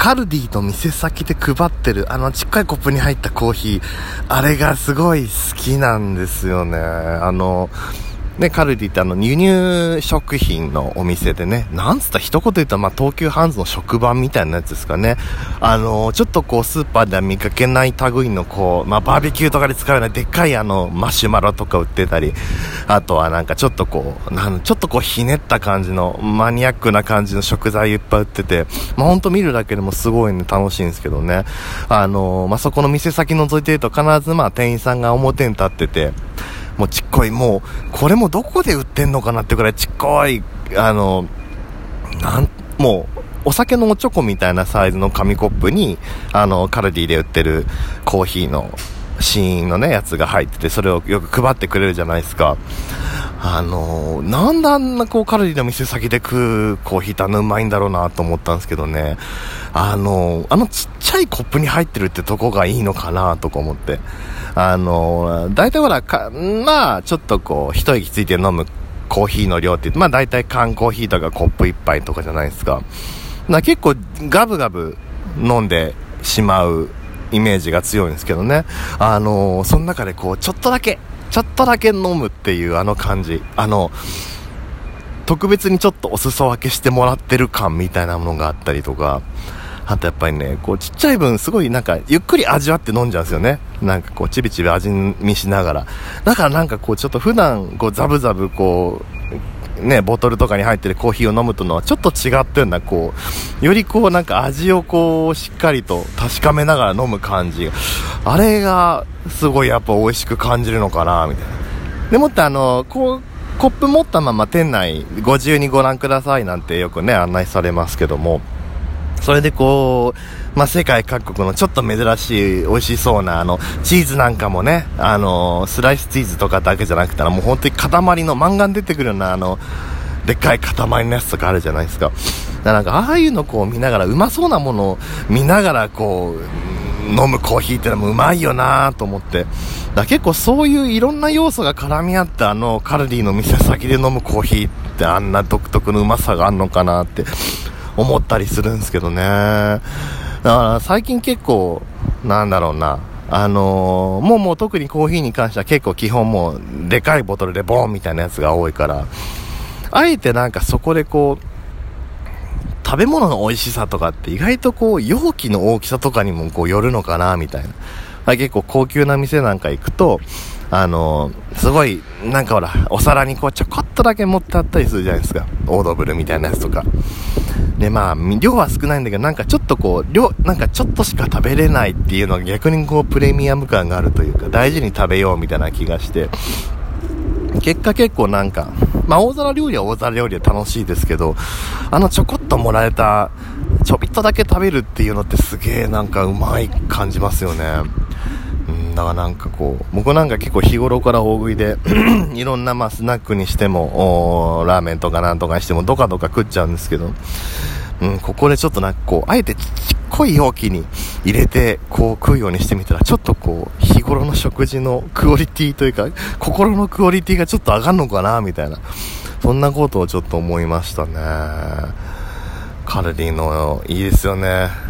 カルディの店先で配ってる、あのちっかいコップに入ったコーヒー、あれがすごい好きなんですよね。あの、ね、カルディってあの輸入食品のお店でね、なんつった一言言ったら、まあ、東急ハンズの食版みたいなやつですかね。あの、ちょっとこう、スーパーでは見かけない類のこう、まあ、バーベキューとかで使うようなでっかいあの、マシュマロとか売ってたり、あとはなんかちょっとこう、なんちょっとこう、ひねった感じの、マニアックな感じの食材いっぱい売ってて、まあ、ほんと見るだけでもすごいね、楽しいんですけどね。あの、まあ、そこの店先覗いてると必ずまあ、店員さんが表に立ってて、もうちっこい、もう、これもどこで売ってんのかなってくらいちっこい、あの、なん、もう、お酒のおちょこみたいなサイズの紙コップに、あの、カルディで売ってるコーヒーのシーンのね、やつが入ってて、それをよく配ってくれるじゃないですか。あのなんであんなこうカルディの店先で食うコーヒーってあんなうまいんだろうなと思ったんですけどね。あのあのちっちゃいコップに入ってるってとこがいいのかなとか思って。あの大体ほら、か、まあ、ちょっとこう、一息ついて飲むコーヒーの量って、まあ大体缶コーヒーとかコップ一杯とかじゃないですか。な結構ガブガブ飲んでしまうイメージが強いんですけどね。あのー、その中でこう、ちょっとだけ、ちょっとだけ飲むっていうあの感じ。あの、特別にちょっとお裾分けしてもらってる感みたいなものがあったりとか、あとやっぱりね、こうちっちゃい分すごいなんかゆっくり味わって飲んじゃうんですよね。なんかこうちびちび味見しながら。だからなんかこうちょっと普段こうザブザブこう、ね、ボトルとかに入ってるコーヒーを飲むとのはちょっと違ったような、こう、よりこうなんか味をこうしっかりと確かめながら飲む感じ。あれがすごいやっぱ美味しく感じるのかな、みたいな。でもってあの、こう、コップ持ったまま店内ご自由にご覧くださいなんてよくね、案内されますけども、それでこう、まあ、世界各国のちょっと珍しい、美味しそうな、あの、チーズなんかもね、あの、スライスチーズとかだけじゃなくて、もう本当に塊の漫画に出てくるような、あの、でっかい塊のやつとかあるじゃないですか。だからなんか、ああいうのこう見ながら、うまそうなものを見ながら、こう、飲むコーヒーってのもうまいよなと思って。だ結構そういういろんな要素が絡み合ってあのカルディの店先で飲むコーヒーってあんな独特のうまさがあるのかなって思ったりするんですけどね。だから最近結構、なんだろうな、あのー、もうもう特にコーヒーに関しては結構基本もうでかいボトルでボーンみたいなやつが多いから、あえてなんかそこでこう、食べ物の美味しさとかって意外とこう容器の大きさとかにもこうよるのかなみたいな。結構高級な店なんか行くと、あのー、すごい、なんかほら、お皿にこうちょこっとだけ持ってあったりするじゃないですか。オードブルみたいなやつとか。で、まあ、量は少ないんだけど、なんかちょっとこう、量、なんかちょっとしか食べれないっていうのが逆にこう、プレミアム感があるというか、大事に食べようみたいな気がして、結果結構なんか、まあ大皿料理は大皿料理で楽しいですけど、あのちょこっともらえた、ちょびっとだけ食べるっていうのってすげえなんかうまい感じますよね。なんかこう、僕なんか結構日頃から大食いで いろんなまあスナックにしても、ラーメンとかなんとかにしてもどかどか食っちゃうんですけど、うん、ここでちょっとなんかこう、あえてちっこい容器に入れて、こう食うようにしてみたら、ちょっとこう、日頃の食事のクオリティというか、心のクオリティがちょっと上がるのかな、みたいな。そんなことをちょっと思いましたね。カルディの、いいですよね。